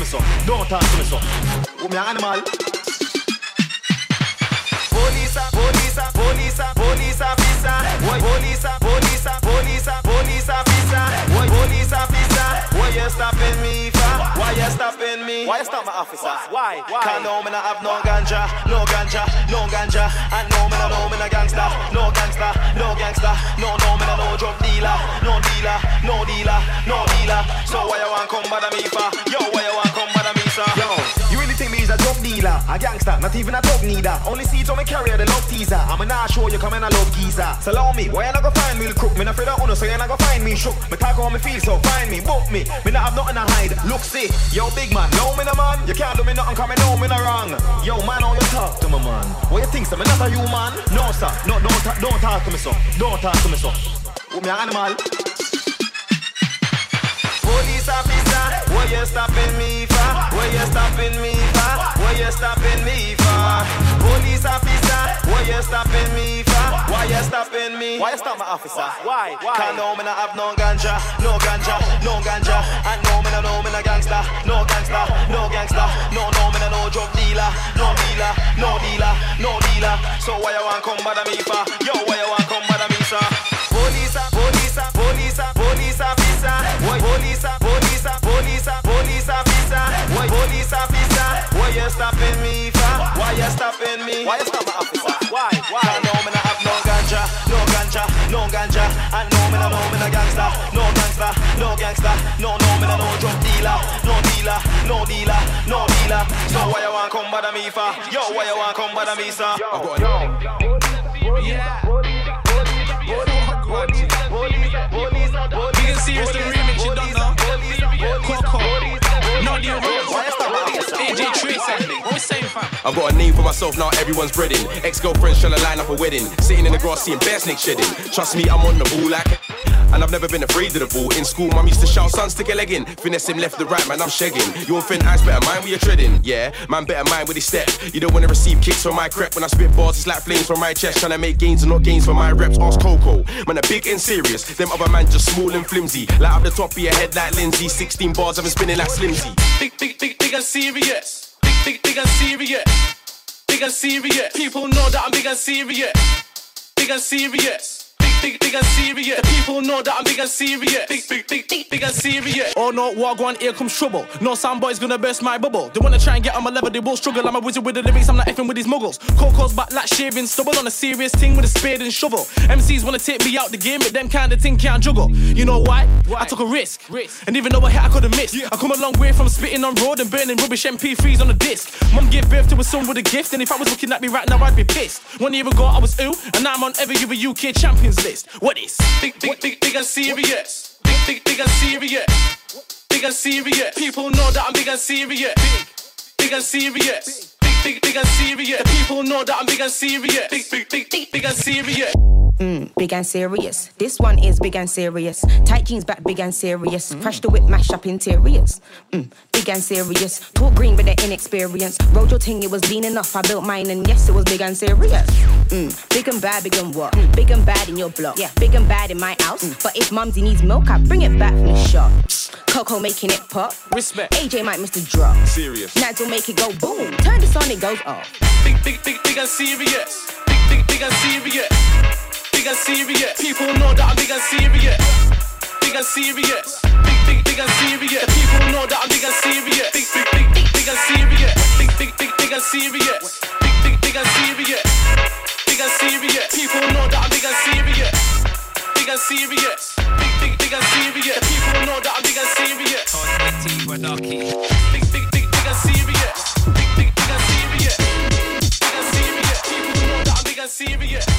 me so. Don't talk to me so. Oh, me an animal. Police, police, police, police officer. Why police, police, police, police officer. Why police officer? Why you stopping me for? Why you stopping me? Why you stop my officer? Why? Why? Can't know me not have no ganja, no ganja, no ganja. And no me no know me no gangster, no gangster, no gangster. No no me no no drug dealer, no dealer, no dealer, no dealer. So why you want come bother me for? Yo, why you want dealer, a gangster, not even a dog neither. Only see it on me carrier, the love teaser. I'm a not show you come I love geezer. So allow me, why you not gonna find me crook? Me not afraid of uno, so you not gonna find me shook. Me talk how me feel, so find me, book me. Me not have nothing to hide. Look, see, yo big man, know me no man. You can't do me nothing, coming home me no wrong. Yo man, how you talk to me man? What you think, so me not a human? No sir, no don't ta- don't talk to me so. Don't talk to me so. Me an animal. Police officer, why you stopping me Why you stopping me for? Why you stopping me for? Police officer, why you stopping me for? Why you stopping me? Why you stop my officer? Why? Why? Can't know me not have no ganja, no ganja, no ganja. And no me no know me no gangster, no gangster, no gangster. No no me no no drug dealer, no dealer, no dealer, no dealer. So why you want come bother me for? Yo, why you want come bother me, sir? Police, police, police, police officer. Police, police, police, police? Police officer? Why you stopping me for? Why you stopping me? Why you stop my officer? Why? Why? Can't know me not have no ganja, no ganja, no ganja. And no me no know me no gangster, no gangster, no gangster. No no me no no drug dealer, no dealer, no dealer, no dealer. So why you want come bother me for? Yo, why you want come bother me, sir? I got Yeah. Being serious, the remix, you don't know. Coco. No, the AJ Tracey. What we saying, fam? I've got a name for myself now, everyone's breading. Ex girlfriends trying to line up a wedding. Sitting in the grass seeing bear snake shedding. Trust me, I'm on the ball like. And I've never been afraid of the ball. In school, mum used to shout, son, stick a leg in. Finesse him left to right, man, I'm shegging. You won't think eyes better mind where you're treading. Yeah, man, better mind where they step. You don't wanna receive kicks from my crep. When I spit bars, it's like flames from my chest. Trying to make gains and not gains for my reps. Ask Coco. Man, a big and serious. Them other man just small and flimsy. Light up the top of your head like Lindsay. 16 bars, I've been spinning like Slimsy. Big, big, big, big and serious. Big, big, and serious. Big and serious. People know that I'm big and serious. Big and serious. Big, big, and serious. The people know that I'm big and serious. Big, big, big, big, big and serious. Oh no, go on, here comes trouble. No soundboy's gonna burst my bubble. They wanna try and get on my level, they will struggle. I'm a wizard with the lyrics, I'm not effing with these muggles. Coco's back like shaving stubble on a serious thing with a spade and shovel. MCs wanna take me out the game, but them kind of thing can't juggle. You know why? I took a risk. And even though I hit, I could've missed. I come a long way from spitting on road and burning rubbish MP3s on the disc. Mum gave birth to a son with a gift, and if I was looking at me right now, I'd be pissed. One year ago, I was ill, and now I'm on every other UK champions list. What is? Big, big, big, big and serious. Big, big, big and serious. Big and serious. People know that I'm big and serious. Big, big and serious. Big, big, big and serious. People know that I'm big and serious. Big, big, big, big, big and serious. Mm, big and serious. This one is big and serious. Tight jeans back, big and serious. Crash the whip, mash up interiors. Mm, big and serious. Talk green, but they're inexperienced. Rode your ting, it was lean enough. I built mine, and yes, it was big and serious. Mm, big and bad, big and what? Big and bad in your block. Yeah, big and bad in my house. But if mumsy needs milk, I bring it back from the shop. Coco making it pop. Respect. AJ might miss the drop. Serious. Will make it go boom. Turn this on, it goes off. Big, big, big, big and serious. Big, big, big and serious. Big and serious. People know that I'm big and serious. Big and serious. Big, big, big and serious. People know that I'm big and serious. Big, big, big, big, big and serious. Big, big, big, big and serious. Big, big, big and serious. Big and serious. People know that I'm big and serious. Big and serious. Big, big, big and serious. People know that I'm big and serious. Big, big, big, big and serious. Big, big, big and serious. Big and serious. People know that I'm big and serious.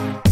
you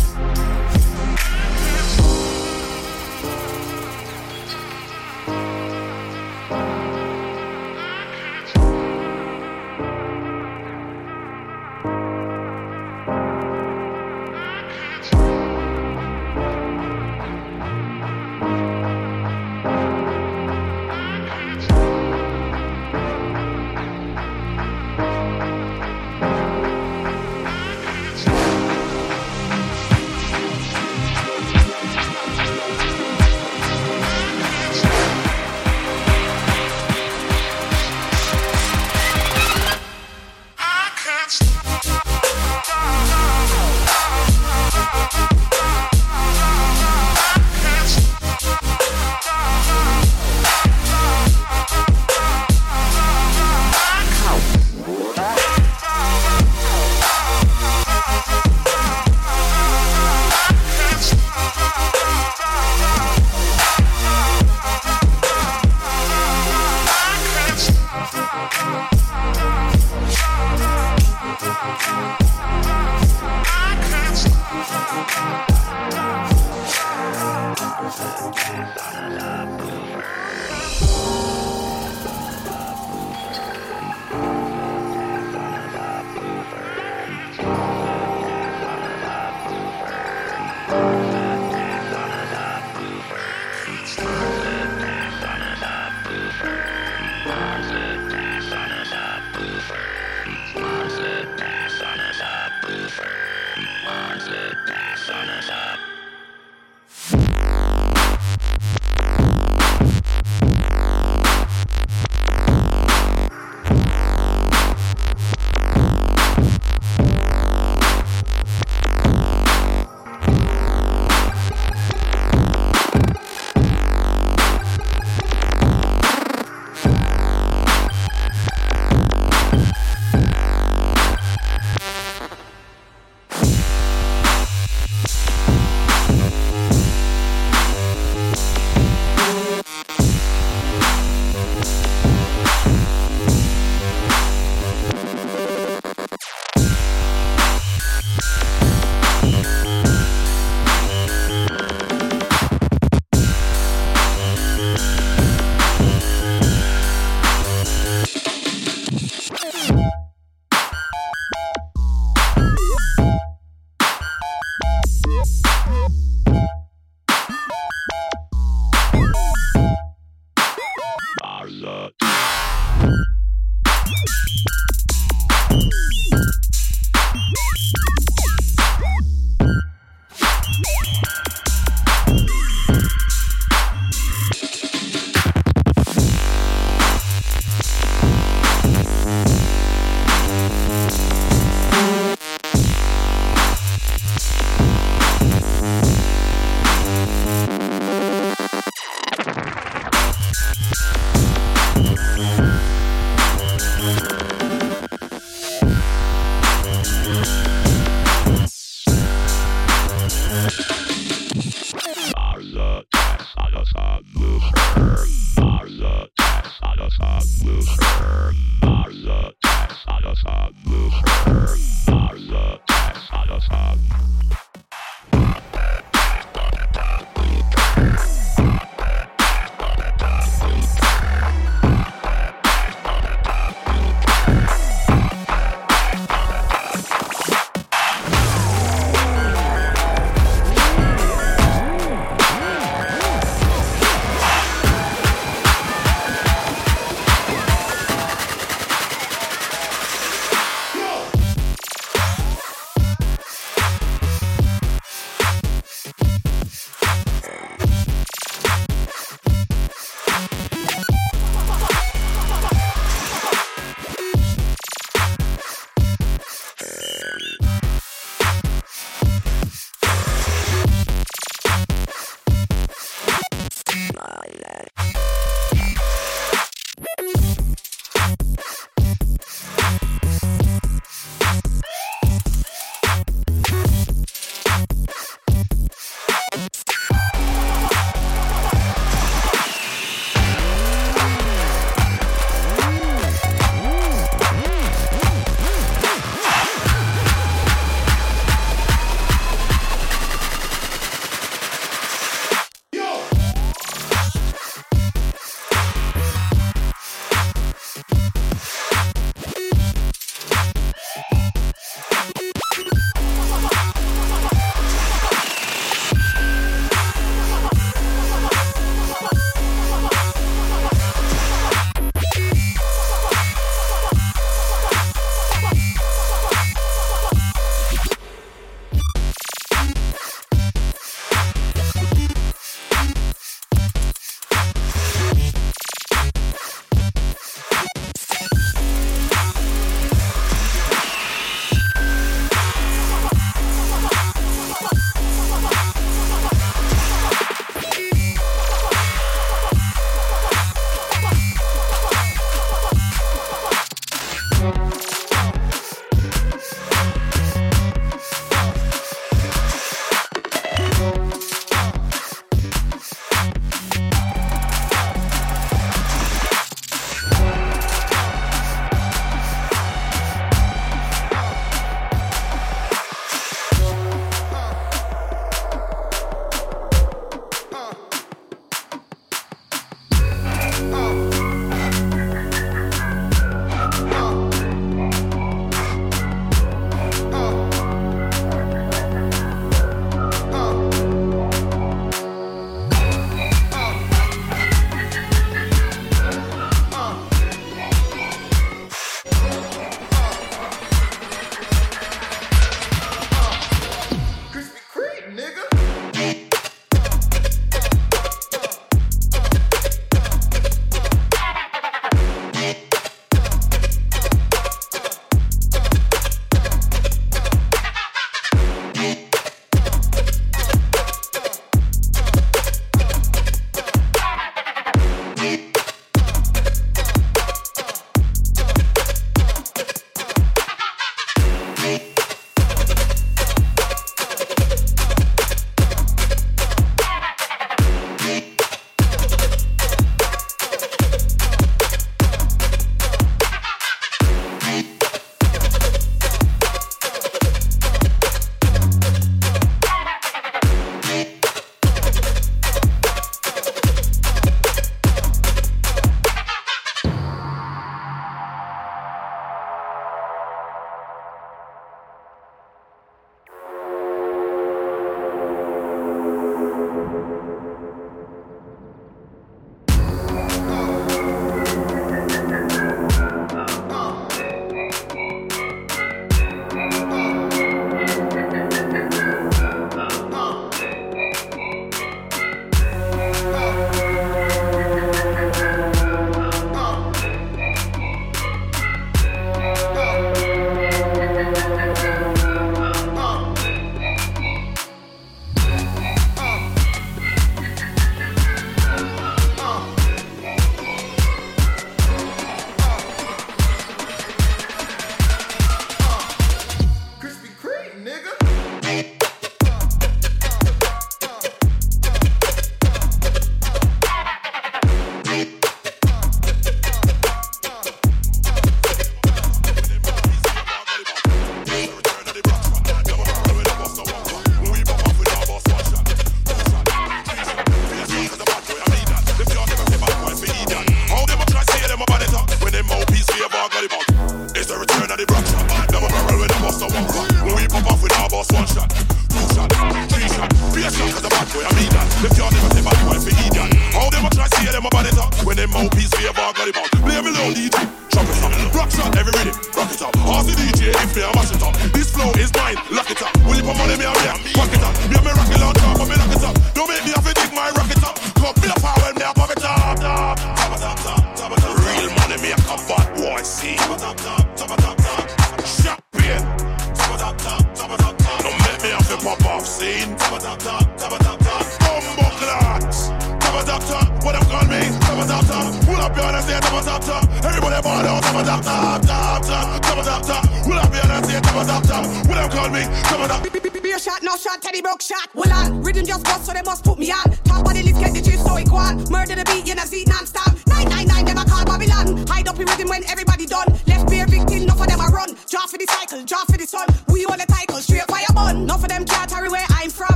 Alles aan de scherm, naar de thuis, alles aan.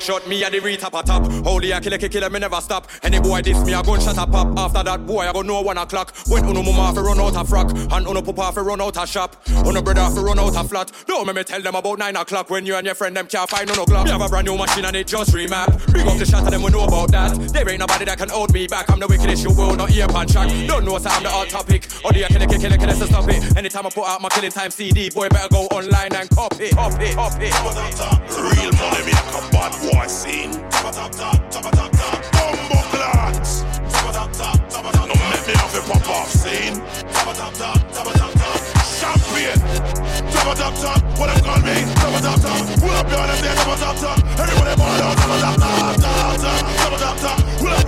Shot, me a the retap a top. Holy, I kill a kill me never stop. Any boy diss me, I gun shut a pop. After that, boy, I go know one o'clock. When uno mama fi run out a frock, and uno papa fi run out a shop. Uno brother fi run out a flat. Don't make me tell them about nine o'clock when you and your friend them can't find no clock. We have a brand new machine and it just remap. Big up the shot of them, we know about that. There ain't nobody that can hold me back. I'm the wickedest you will not ear pan track. Don't know so I'm the hot topic. Oh, or the kill kill kill kill to stop it. Anytime I put out my killing time CD, boy better go online and copy, copy, copy. Real money make a bad boy scene. Bumbo clocks. No make me have a pop off scene. Champion. Top top top, what them call me? Top top top, pull up your hands, top top top. Everybody ball out, top top top, top top, top top top. Top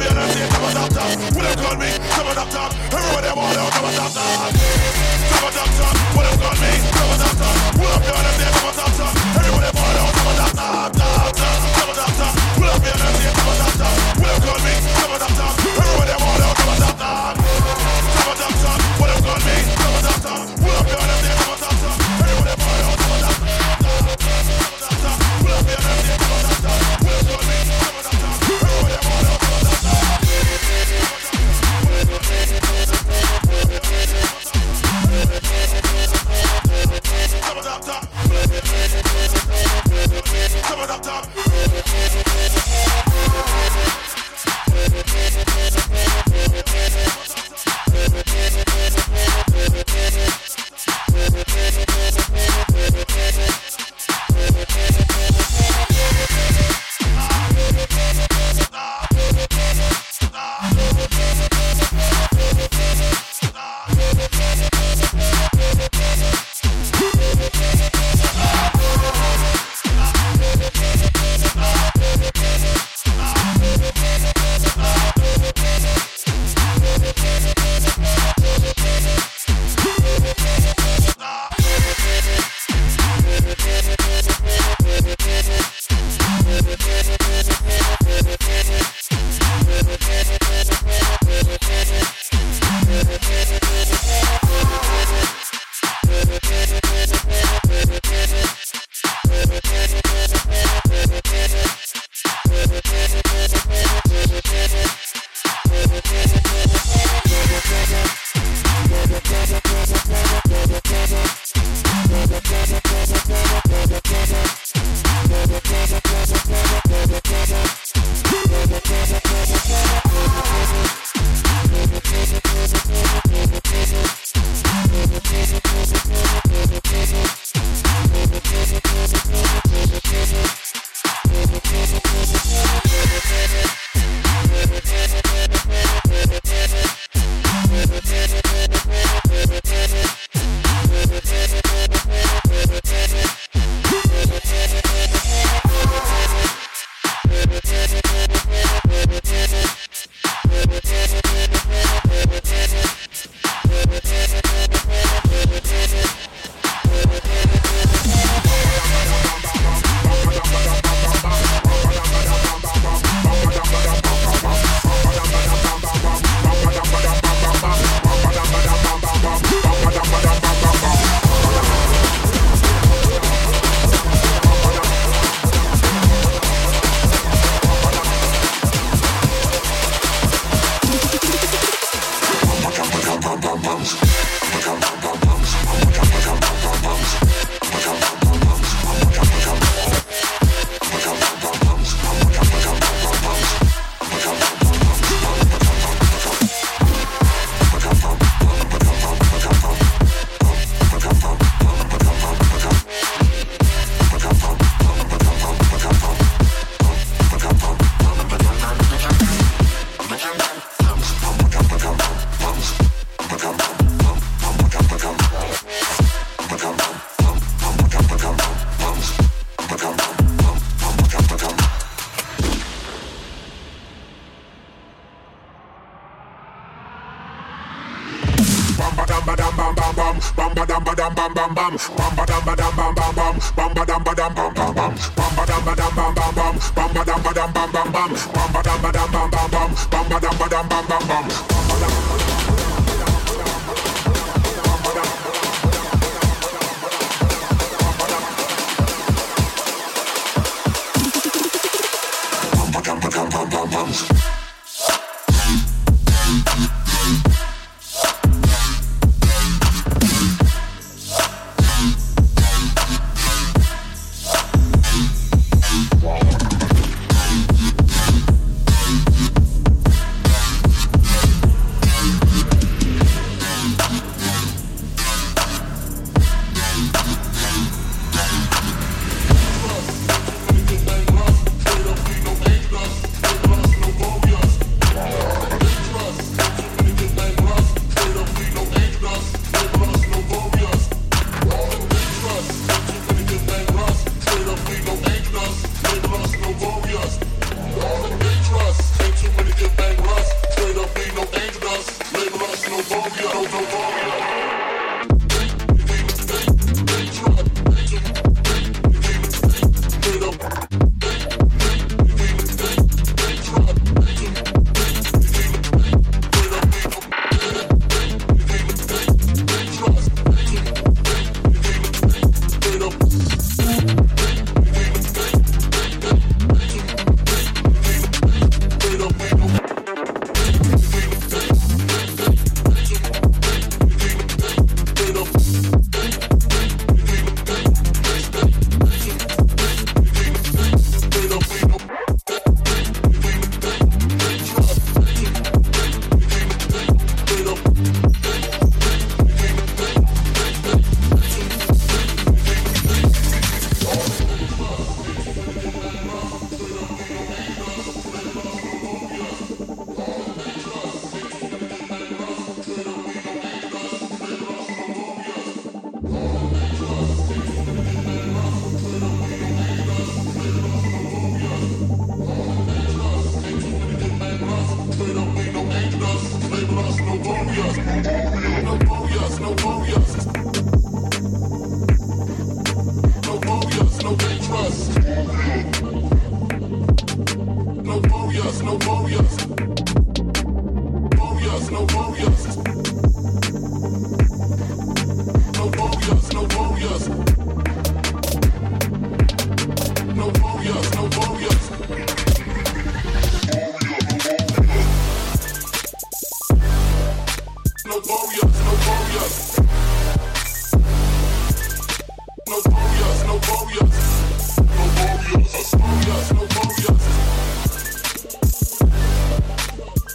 top top. What? Top top top. Everybody ball out, top top top. Top top top, what them call me? Top top top. Pull up your hands, top top top. Top top top, top top, top top. Pull up your hands, top top top. What them call me? Top top top. Everybody ball out, top top top. Top top top, what them call me? Top top top.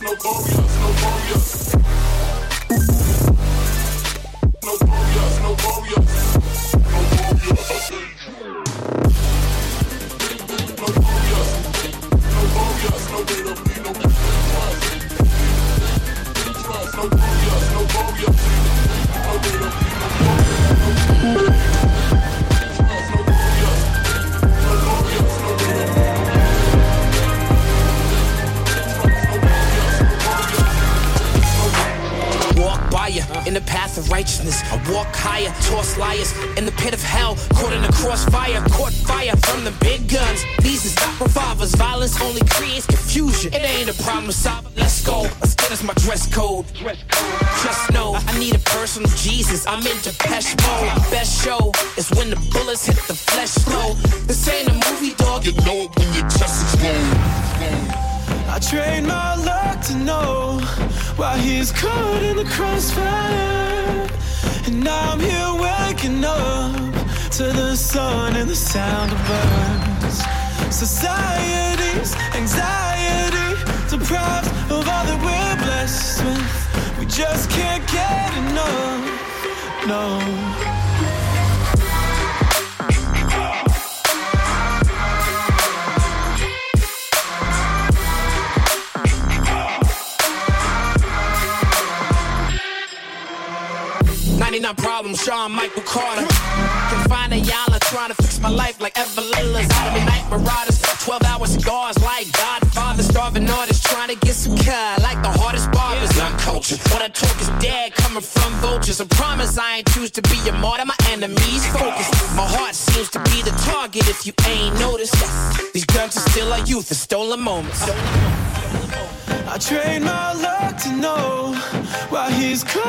Walk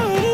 Oh!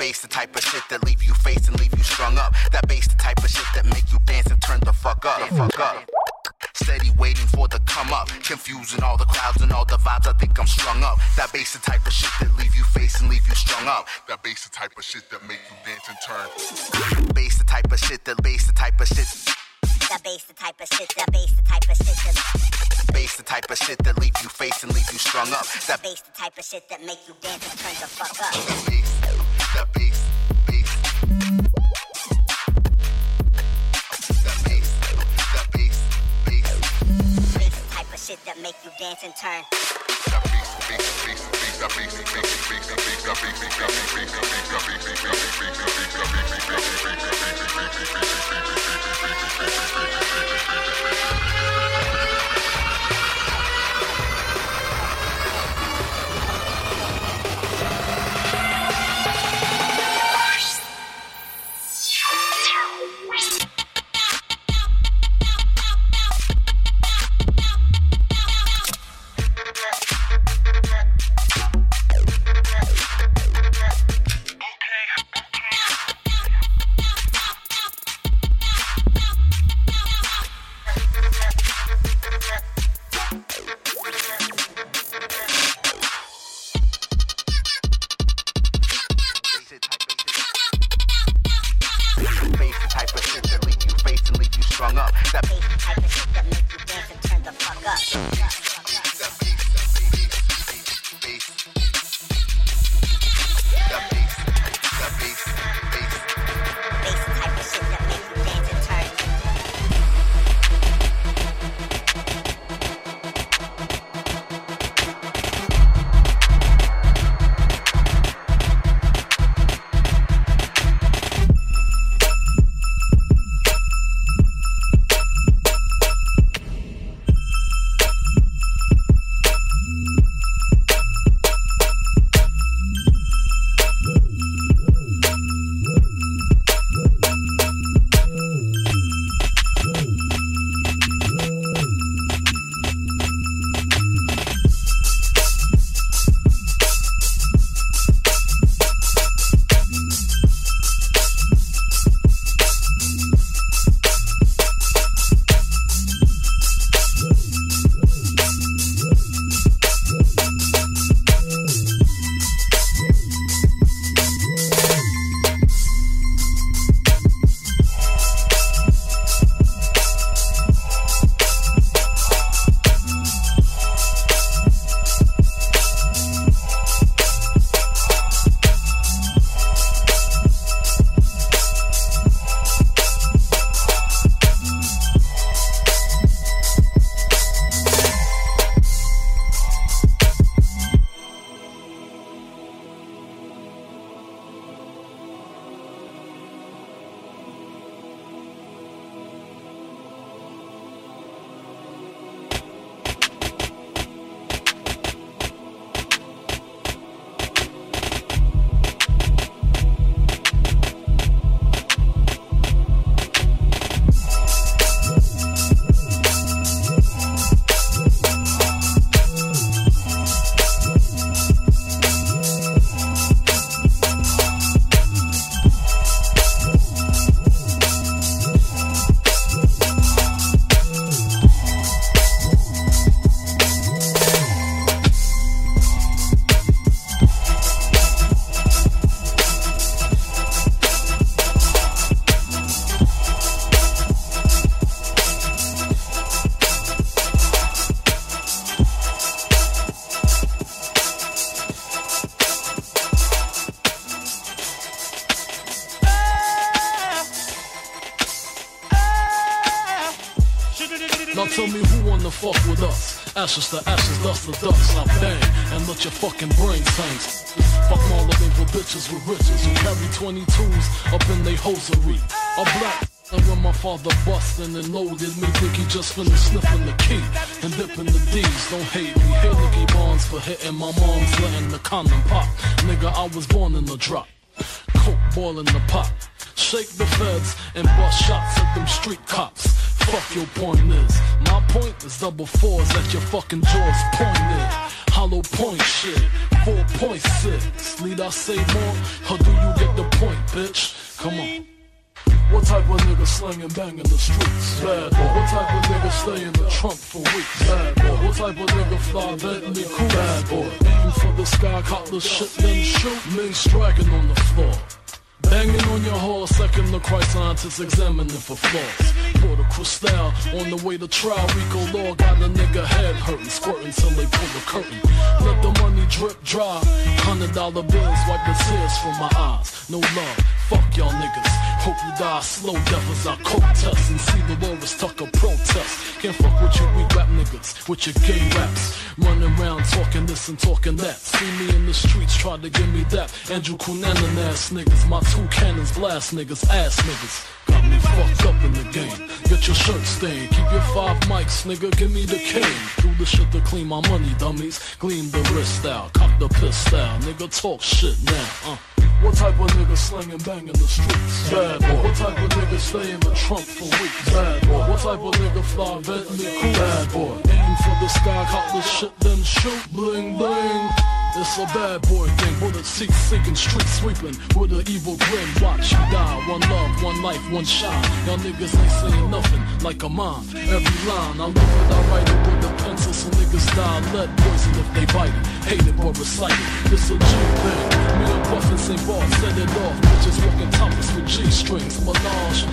Bass the type of shit that leave you face and leave you strung up. That bass the type of shit that make you dance and turn the fuck up. Fuck up. Steady waiting for the come up. Confusing all the crowds and all the vibes. I think I'm strung up. That bass the type of shit that leave you face and leave you strung up. That bass the type of shit that make you dance and turn. Bass the type of shit that bass the type of shit. That bass the type of shit, that bass the type of shit, that Bass the type of shit that leave you face and leave you strung up. That bass the type of shit that make you dance and turn the fuck up. Thank you. dance and turn. Ashes to ashes, dust to dust. I bang and let your fucking brain tank. Fuck Marlon for bitches with riches who carry 22s up in they hosiery. A black and when my father bustin' and loaded me, think he just finished sniffing the key and dipping the D's. Don't hate me, hate Nicky Barnes for hitting my mom's letting the condom pop. Nigga, I was born in the drop. Coke boiling the pot. Shake the feds and bust shots at them street cops. Fuck your point is. My point is double fours at your fucking jaws pointed. Hollow point shit. 4.6. Need I say more? Or do you get the point, bitch? Come on. What type of nigga slinging bang in the streets? Bad boy. What type of nigga stay in the trunk for weeks? Bad boy. What type of nigga fly Bentley cool? Bad boy. Aim for the sky, cop the shit, then shoot. Men striking on the floor. Banging on your horse, second the Christ scientists examining for flaws. Of Cristal, on the way to trial, RICO Law got a nigga head hurting, squirting till they pull the curtain. Let the money drip dry, hundred dollar bills wipe the tears from my eyes. No love, fuck y'all niggas. Hope you die slow, devils I coke test and see Delores Tucker protest. Can't fuck with you weak rap niggas, with your gay raps. Running around talking this and talking that. See me in the streets, try to give me that. Andrew Cunanan ass niggas, my two cannons blast niggas, ass niggas. Got me fucked up in the game. Get your shirt stained. Keep your five mics, nigga. Give me the cane. Do the shit to clean my money, dummies. Gleam the wrist out. Cock the piss out. Nigga, talk shit now. Uh. What type of nigga slinging bang in the streets? Bad boy. What type of nigga stay in the trunk for weeks? Bad boy. What type of nigga fly Bentley cool? Bad boy. Aim for the sky, cop the shit, then shoot. Bling bling. It's a bad boy thing, bullet seats sinking, street sweeping with an evil grin. Watch you die, one love, one life, one shot. Y'all niggas ain't saying nothing like a mom. Every line I live it, I write it with a pencil, so niggas die lead poison if they bite it. Hate it or recite it. It's a G thing. Me and Buff and St. Bar set it off. Bitches walking topless with G strings. Melange,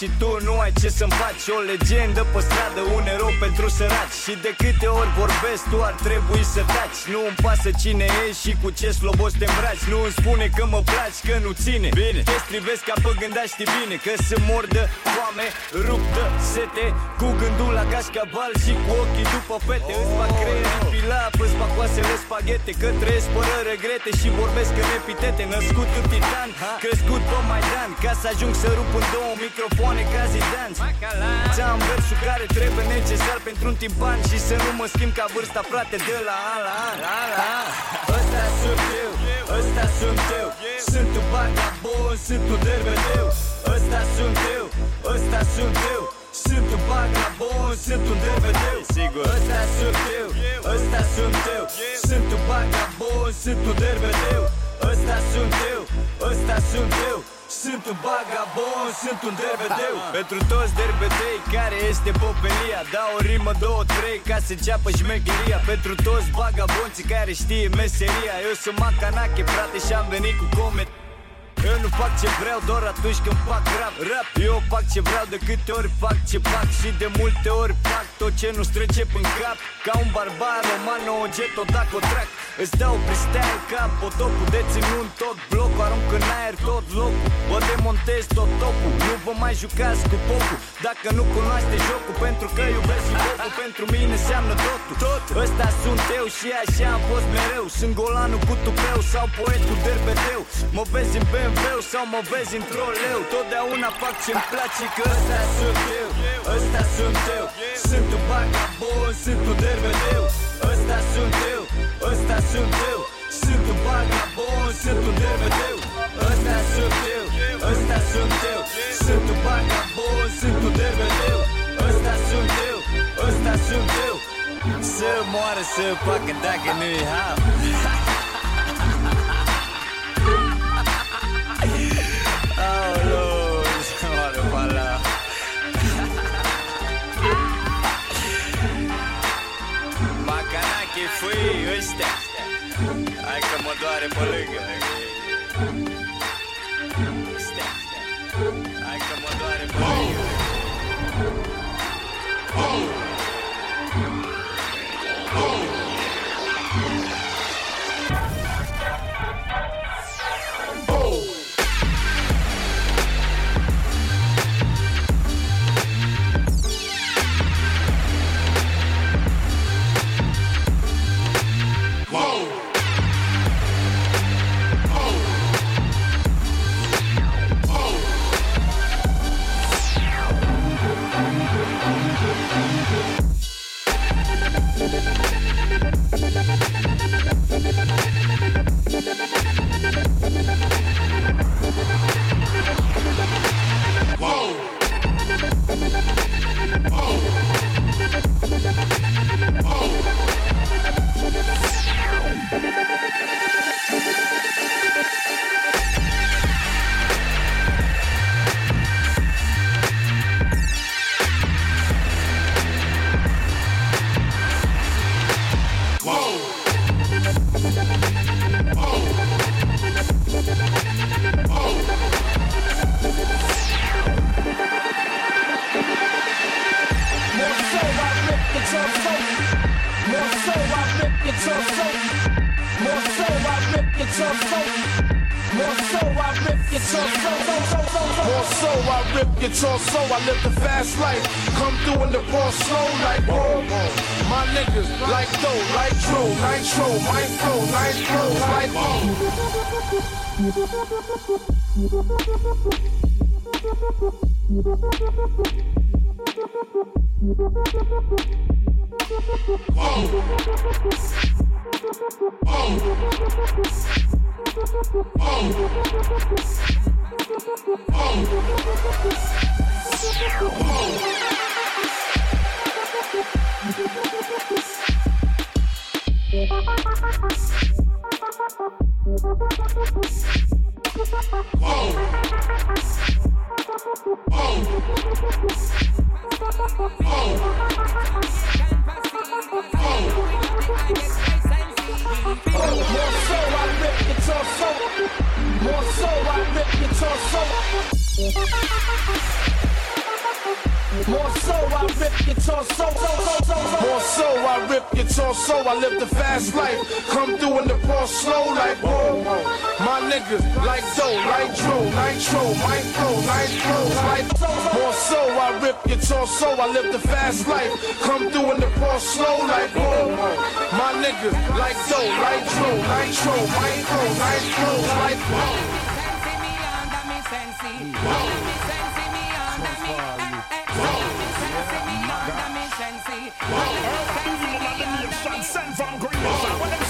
și tu nu ai ce să-mi faci O legendă pe stradă, un erou pentru săraci. Și de câte ori vorbesc, tu ar trebui să taci. Nu îmi pasă cine ești și cu ce slobos te îmbraci. Nu îmi spune că mă placi, că nu ține. Bine, te strivesc ca pe gânda știi bine Că sunt mordă, foame, ruptă, sete Cu gândul la cașcaval și cu ochii după fete. Îți fac creierii pilap, îți fac oasele spaghete Că trăiesc fără regrete și vorbesc în epitete. Născut în titan, crescut pe Maidan Ca să ajung să rup în două microfoane ca Zidane Ți-am versul care trebuie necesar pentru un timpan Și să nu mă schimb ca vârsta frate de la an la an, an, la an. Ăsta sunt eu, ăsta sunt eu. Sunt un vagabond, sunt un derbedeu Ăsta sunt eu, ăsta sunt eu. Sunt un vagabond, sunt un derbedeu Sigur. Ăsta sunt eu, ăsta sunt eu. Sunt un vagabond, sunt un derbedeu Ăsta sunt eu, ăsta sunt eu sunt un vagabond, sunt un derbedeu. Pentru toți derbedei care este popelia? Dau o rimă, două, trei ca să înceapă șmecheria. Pentru toți vagabonții care știe meseria Eu sunt Macanache, frate, și am venit cu comet eu nu fac ce vreau doar atunci când fac rap, rap Eu fac ce vreau de câte ori fac ce fac Și de multe ori fac tot ce nu strece în cap. Ca un barbar, o mano, o jet, o dac, o trac. Îți dau freestyle ca potopul De ținut tot blocul, arunc în aer tot locul. Vă demontez tot topul Nu vă mai jucați cu popul. Dacă nu cunoaște jocul Pentru că iubesc hip Pentru mine înseamnă totul. Tot. Ăsta sunt eu și așa am fost mereu. Sunt golanul cu tupeu sau poetul derbedeu. Mă vezi în BMW sau mă vezi într-o leu. Totdeauna fac ce-mi place că ăsta sunt eu. Ăsta sunt eu. Sunt un vagabond, sunt un derbedeu Ăsta sunt eu, ăsta sunt eu. Sunt un vagabond, sunt un derbedeu Ăsta sunt eu, ăsta sunt eu. Sunt un vagabond, sunt un derbedeu Ăsta sunt eu, ăsta sunt eu. Să moară, să facă dacă nu-i hap Hai că mă doare pe your torso. More so, I rip your torso. I live the fast life. Come through in the raw slow like whoa. My niggas like dough, like true, nitro, micro, nitro, like Whoa. Whoa. Whoa. Oh, torso. More so, I rip your torso. More so, I rip your torso. More so, I rip your torso. I live the fast life. Come through in the ball slow like whoa. My niggas like dough, like Drew, nitro, micro, nitro, More so, I rip your torso. I live the fast life. Come through in the ball slow like whoa. My niggas like dough, like Drew, nitro, micro, nitro, like whoa. Whoa. from Greece. Oh.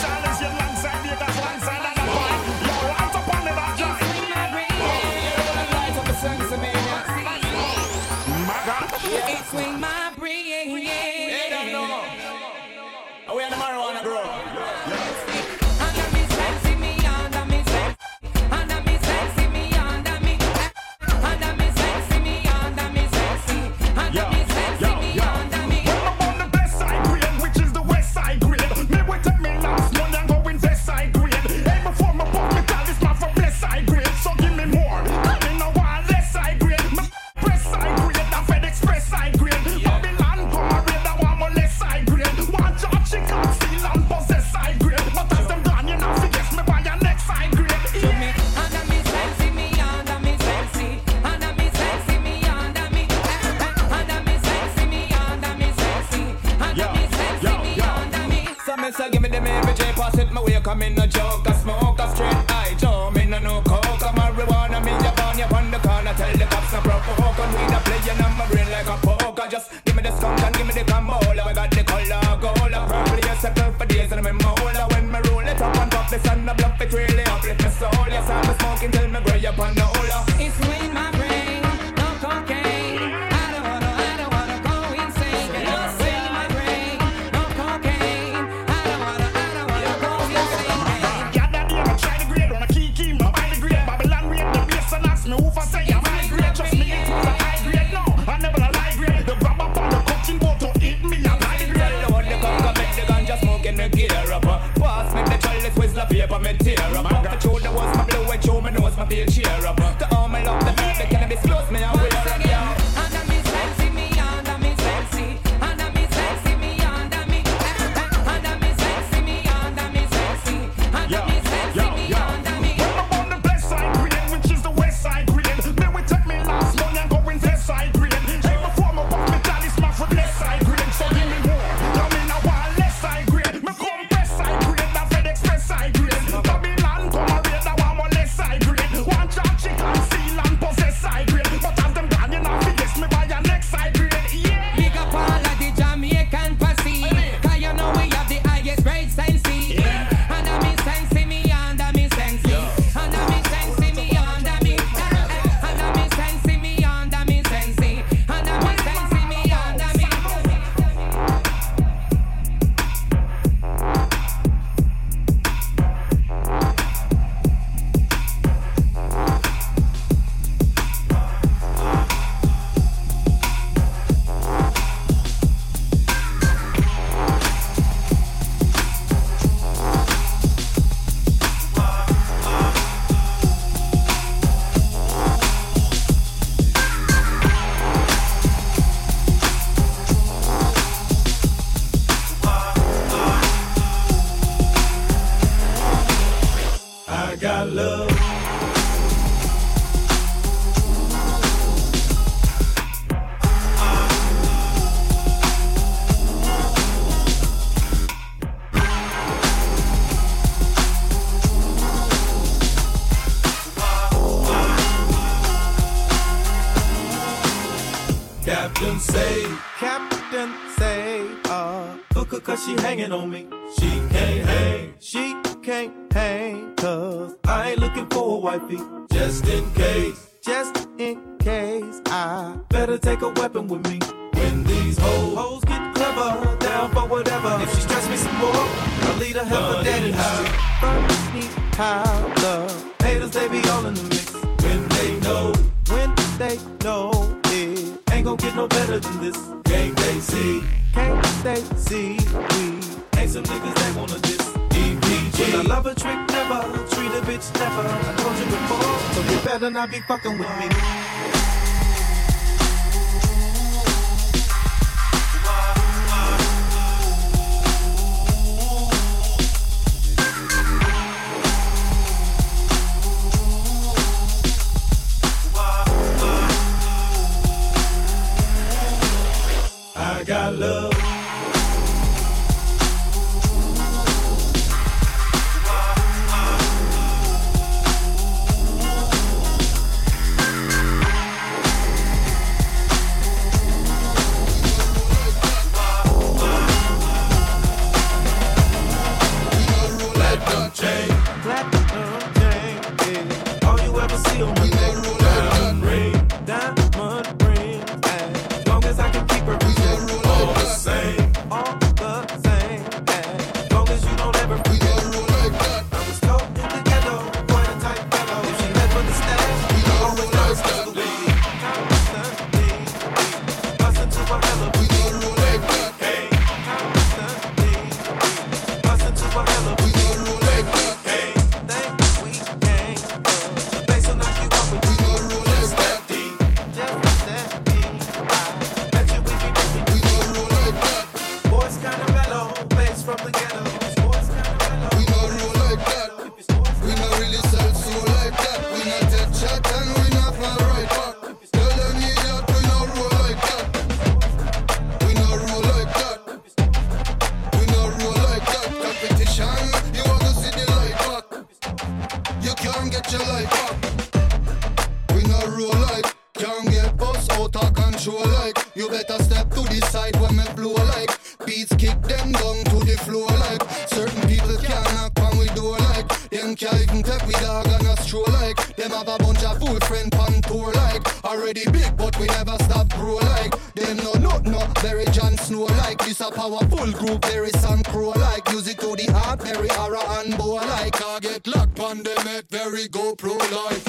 show like. Them have a bunch of fool friend on tour like. Already big but we never stop grow like. Them no nut no, very Jon Snow like. This a powerful group, very sun crow like. Music to the heart, very horror and boa like. I get locked on them at very GoPro like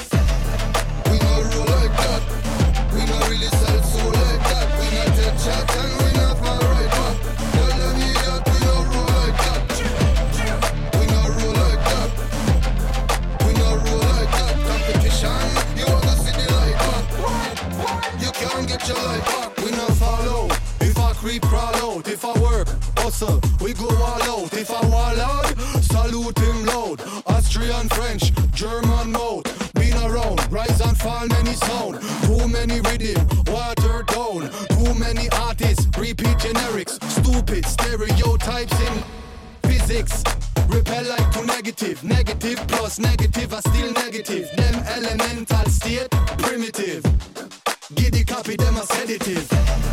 We no roll like that, we no really sell we go all out. If I wall out, salute him loud. Austrian, French, German mode. Been around, rise and fall many sound. Too many rhythm, water down. Too many artists, repeat generics. Stupid stereotypes in physics. Repel like to negative, negative plus negative are still negative. Them elemental state primitive. Giddy copy them a sedative.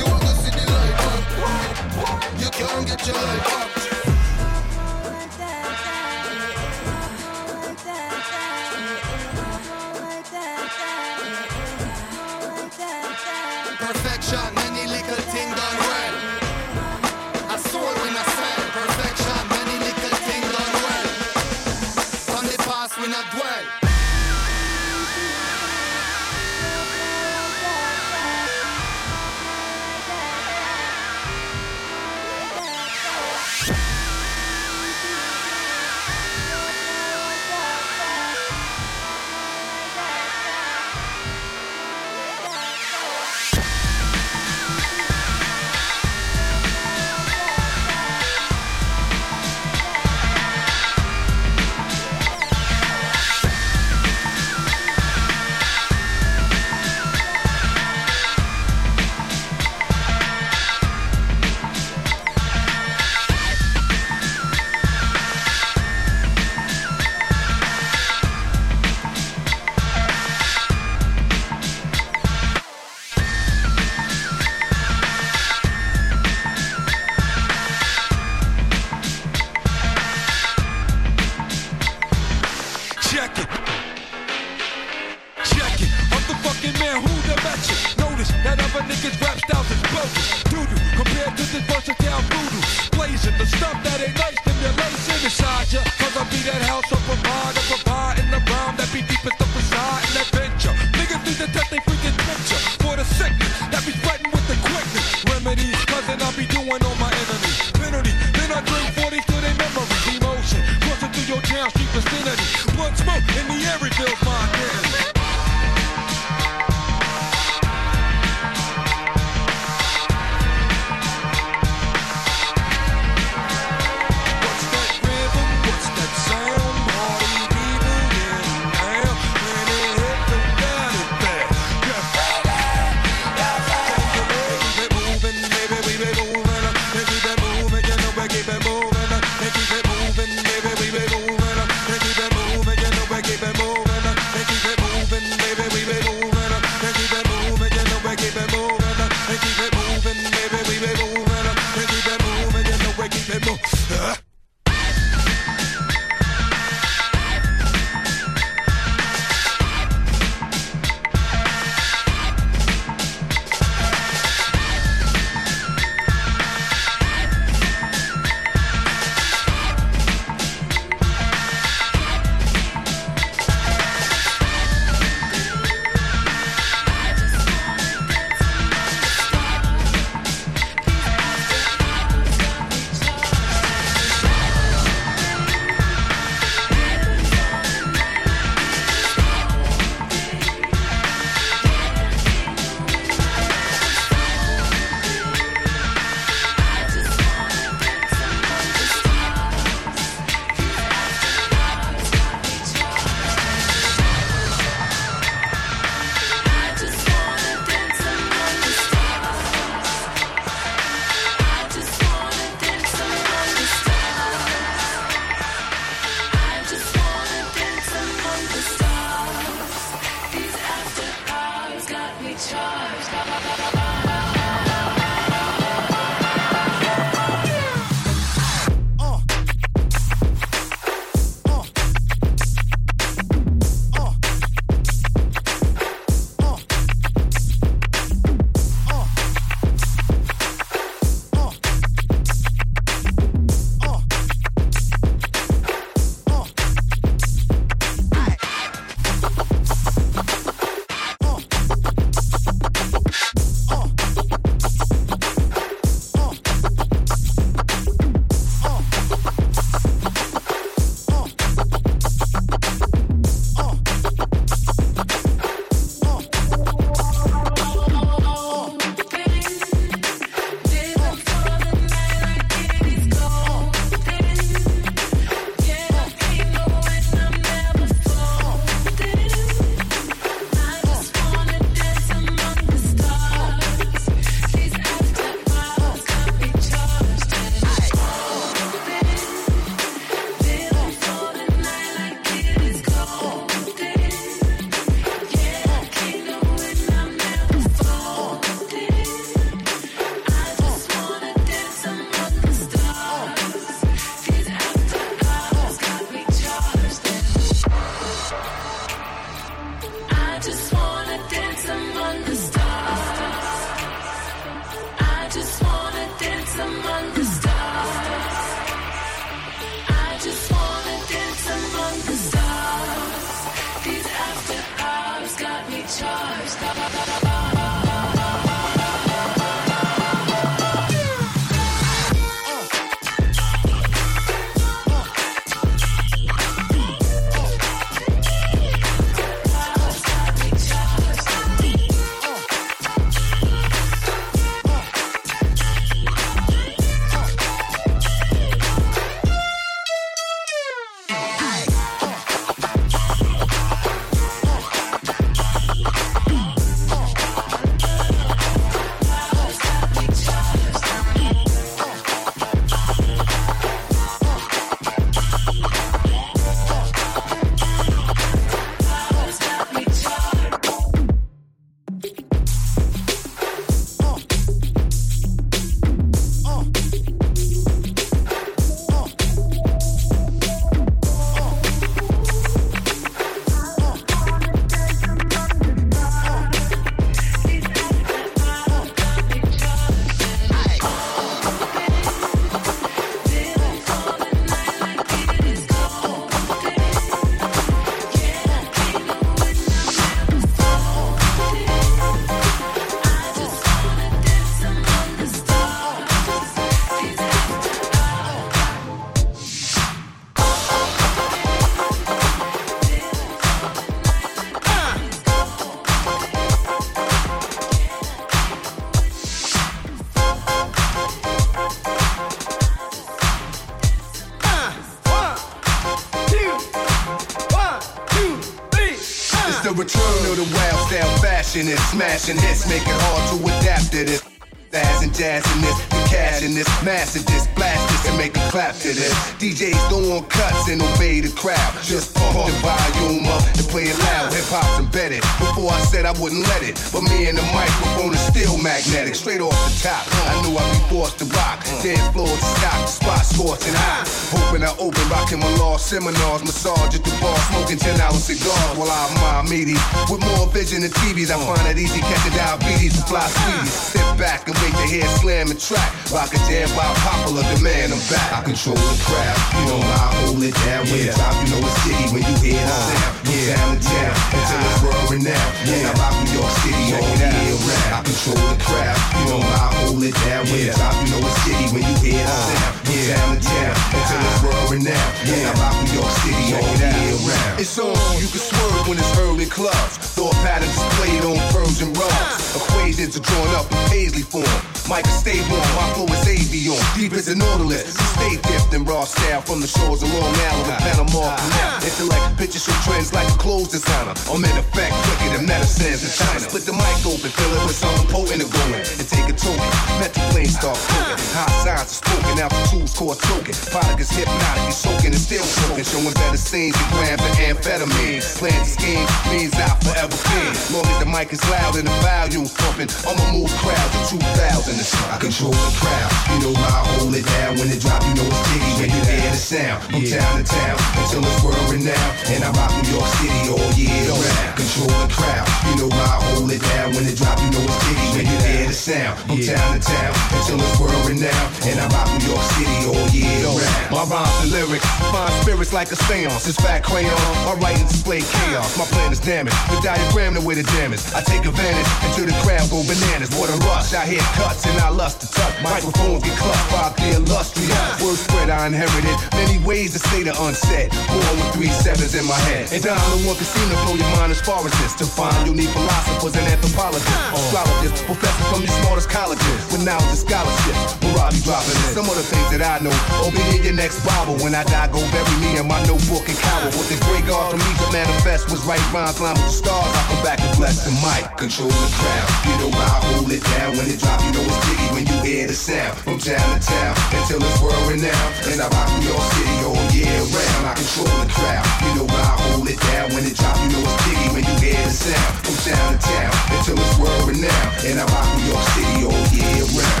Vision than TVs, I find it easy catching diabetes and fly sweeties. Sit back and wait to hear slam and track. Rock a jam by popular demand, I'm back. I control the crowd, you know I hold it down. When it's top, you know it's jiggy when you hear the sound. From town to town until it's world renowned. Yeah, I rock New York City all year round. I control the crowd, you know I hold it down. When it's top, you know it's jiggy when you hear the uh, sound. From town to town until it's world renowned. Yeah, I rock New York City all year round. It's on, you can swerve when it's early clubs. Thought patterns displayed on Persian rugs. Equations are drawn up in Paisley form. Mike stay warm, my flow is avion. Deep as a nautilus. Stay dipped in raw style from the shores of Long Island Panama. Intellect pictures show trends like a clothes designer. I'm in effect quicker than medicines in China. Split the mic open, fill it with something potent and going. And take a token. Mental plane start cooking. High science is spoken the tools called token. Product is hypnotic, you soaking and still soaking. Showing better scenes than grams of amphetamine. Plan scheme means out forever clean. Long as the mic is loud and the volume pumping, I'ma move crowds to 2,000 I control the crowd. You know why? I hold it down when it drop. You know it's jiggy when you hear the sound. From town to town until it's world renowned. And I rock New York City all year round. Control the crowd. You know why? I hold it down when it drop. You know it's jiggy when you hear the sound. From town to town until it's world renowned. And I rock New York City all year round. My rhymes and lyrics find spirits like a seance. It's fat crayon. I write and display chaos. My plan is damaged. The diagram the way the damage. I take advantage until the crowd go bananas. What a rush. I hear cuts and I lust to touch. Microphones get clutched by the illustrious. Word spread I inherited. Many ways to say the unsaid. Born with three sevens in my head. And down the one casino blow your mind as far as this. To find you need philosophers and anthropologists. Astrologists, professors from the smartest colleges. With knowledge and scholarship. Where I be dropping in. Some of the things that I know. Be in your next Bible. When I die, go bury me in my notebook and cower. What the great God from Egypt manifest was right rhymes, line with the stars. I come back and bless the mic. Control the crowd. You know I hold it down when it drop. You know jiggy when you hear the sound. From town to town until it's world renowned. And I rock New York City all year round. I control the crowd. You know when I hold it down when it drop. You know it's jiggy when you hear the sound. From town to town until it's world renowned. And I rock New York City all year round.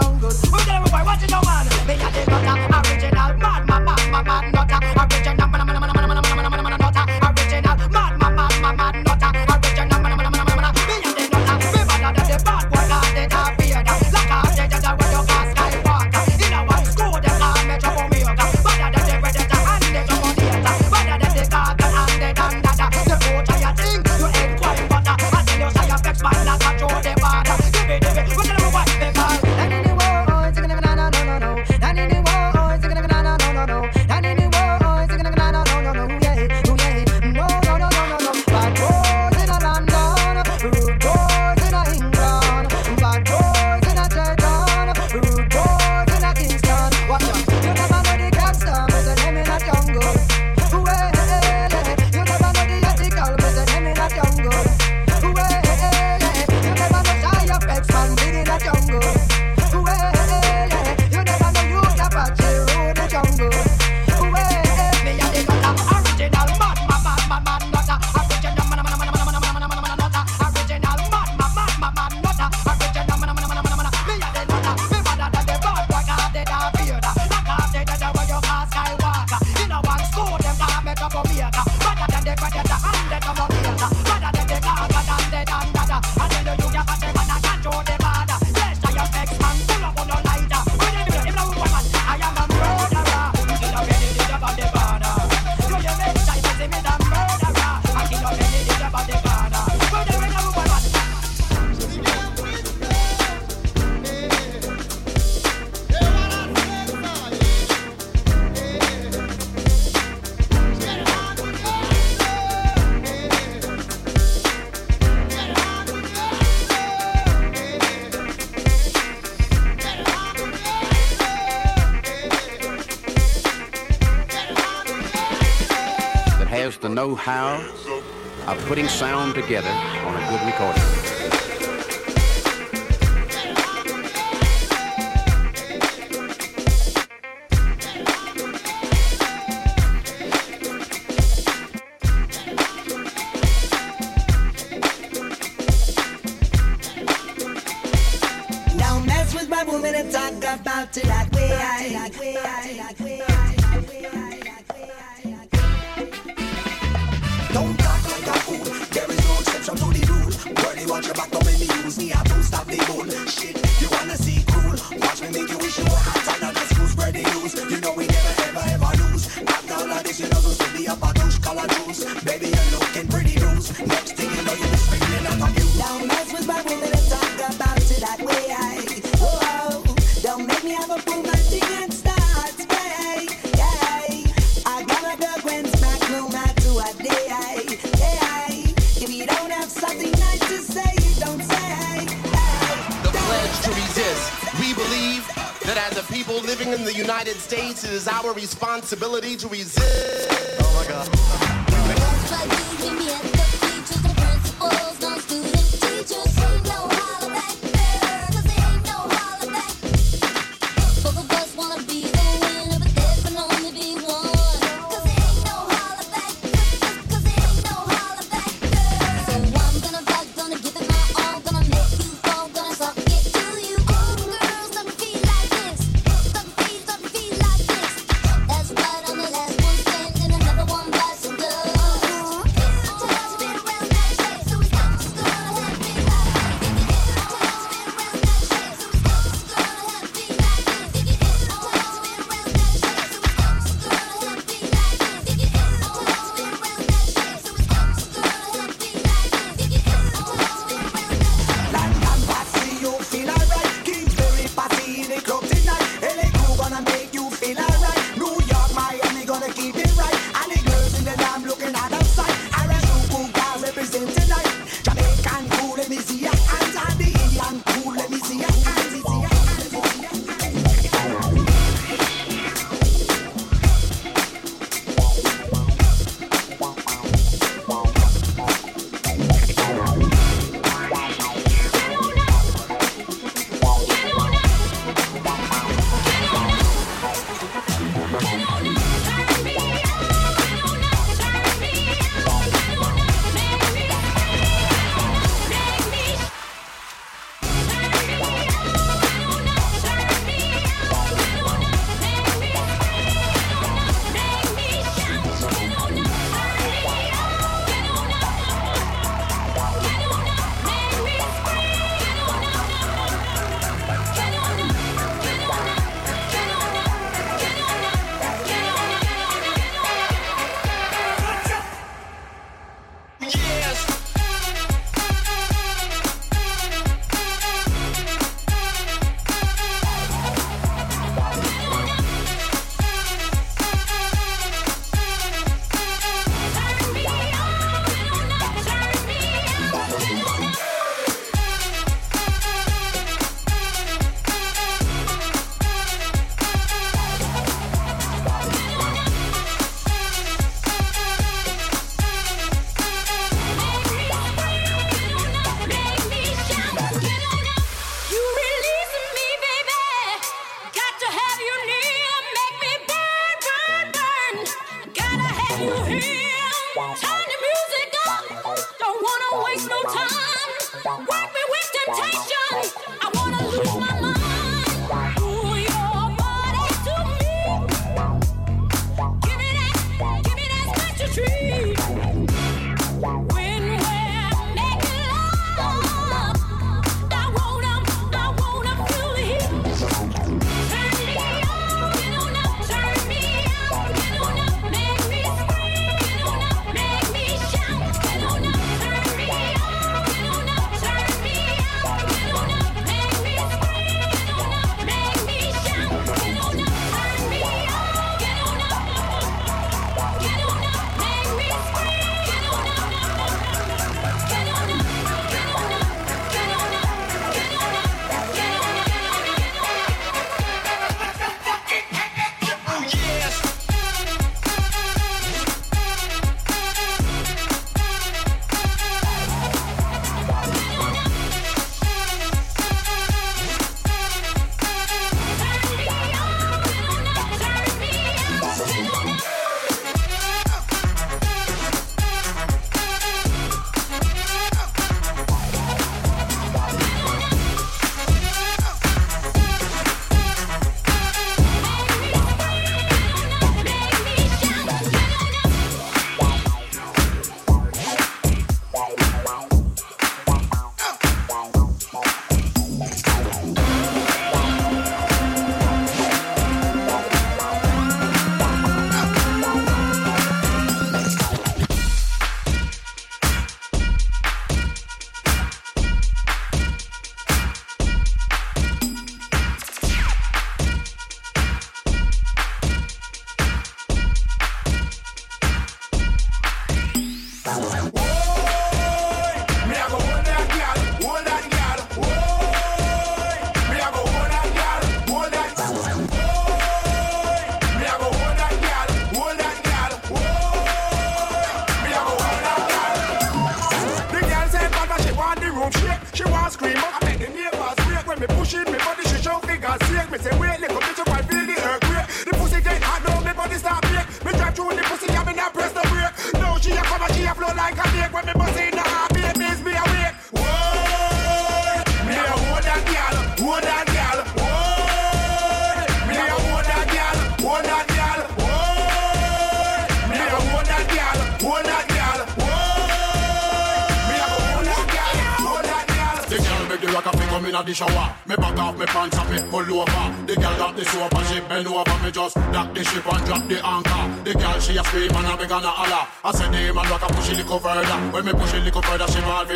down good. Who's there, boy? Man. know how of putting sound together on a good recording. responsibility? To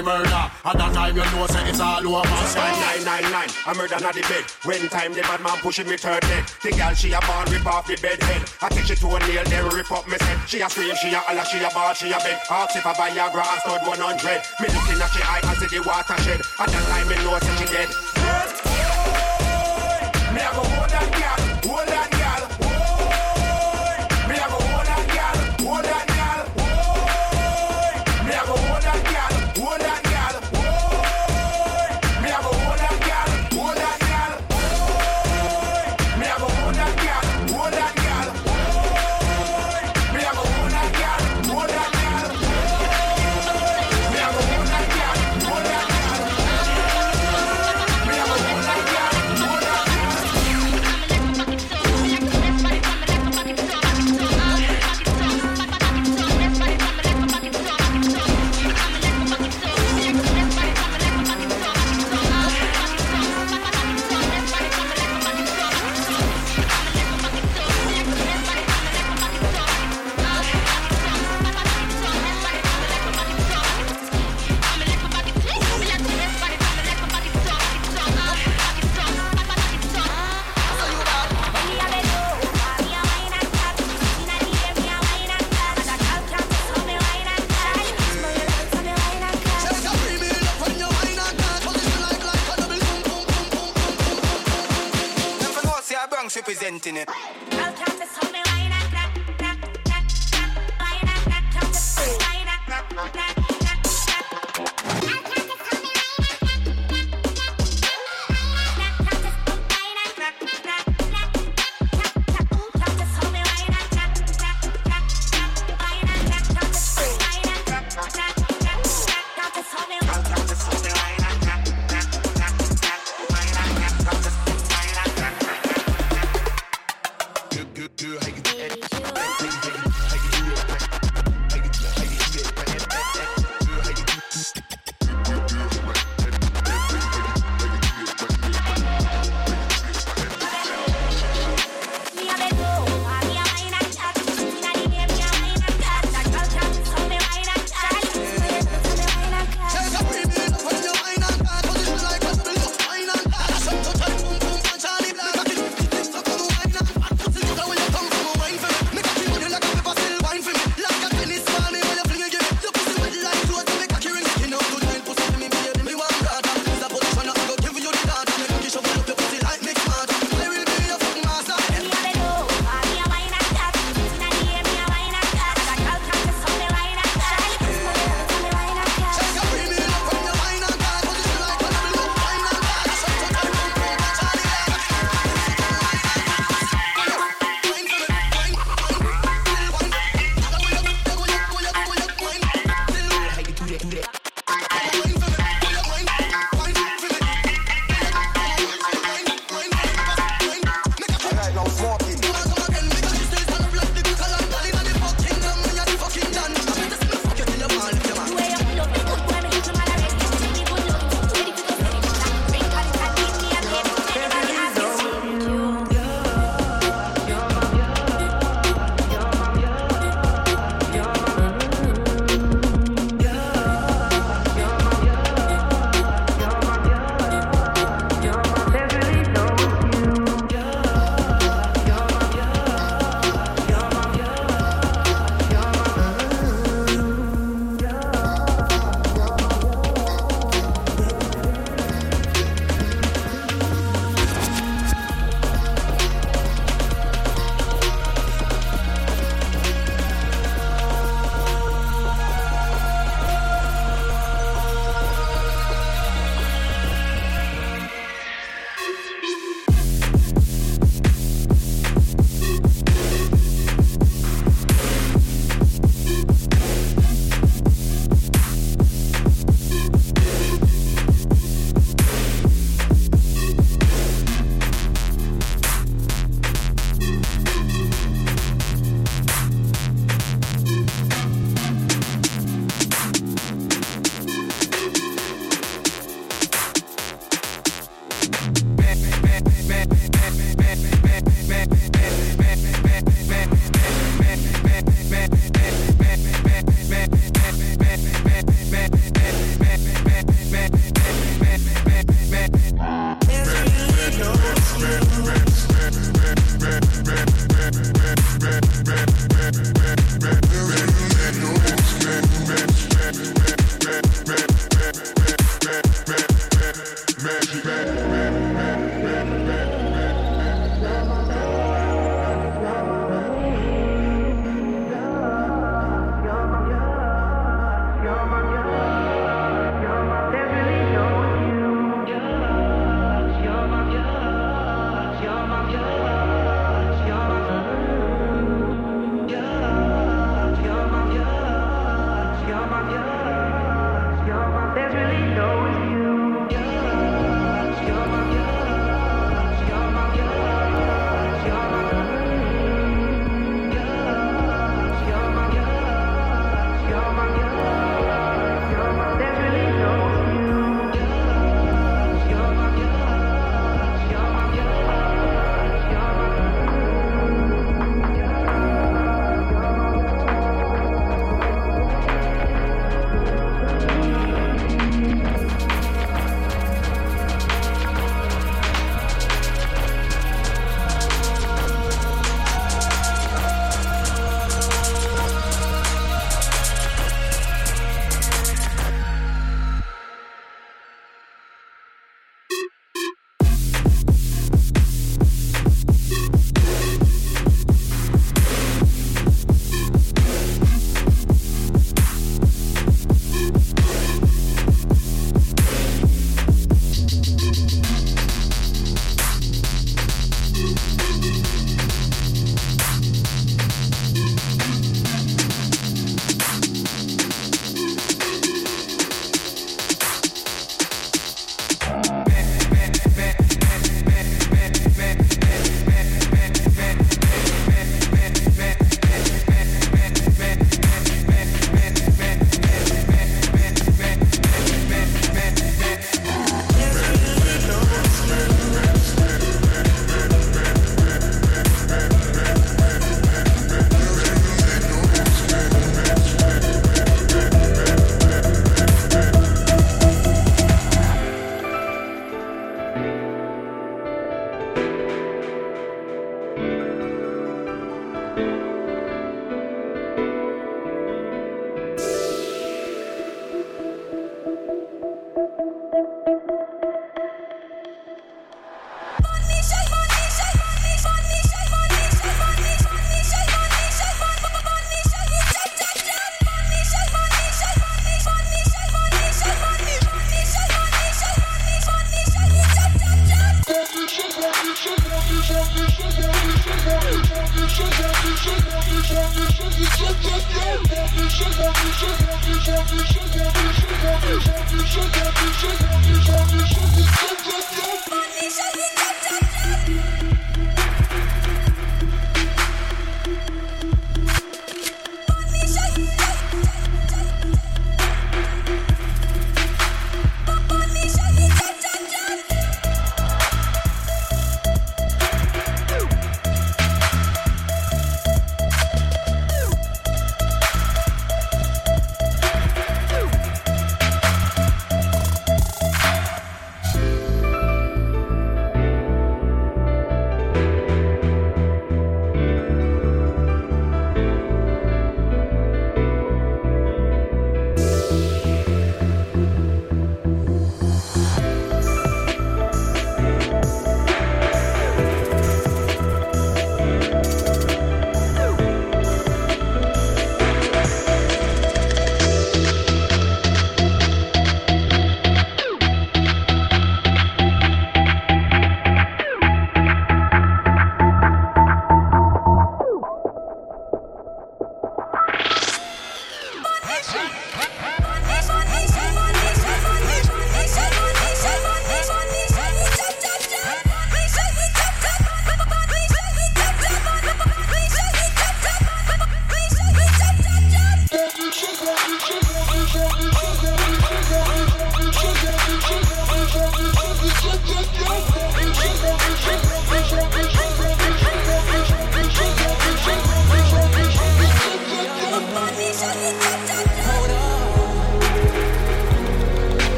free murder. At that time, you know, say it's all over. Nine, nine, nine, nine. I murder on the bed. When time the bad man pushing me third leg. The girl she a born rip off the bed head. I take she to a nail, then rip up me head. She a scream, she a holler, she a ball, she a beg. Ask if I Viagra, I stud 100. Me looking at she eye, I see the watershed. At that time, you know say she dead.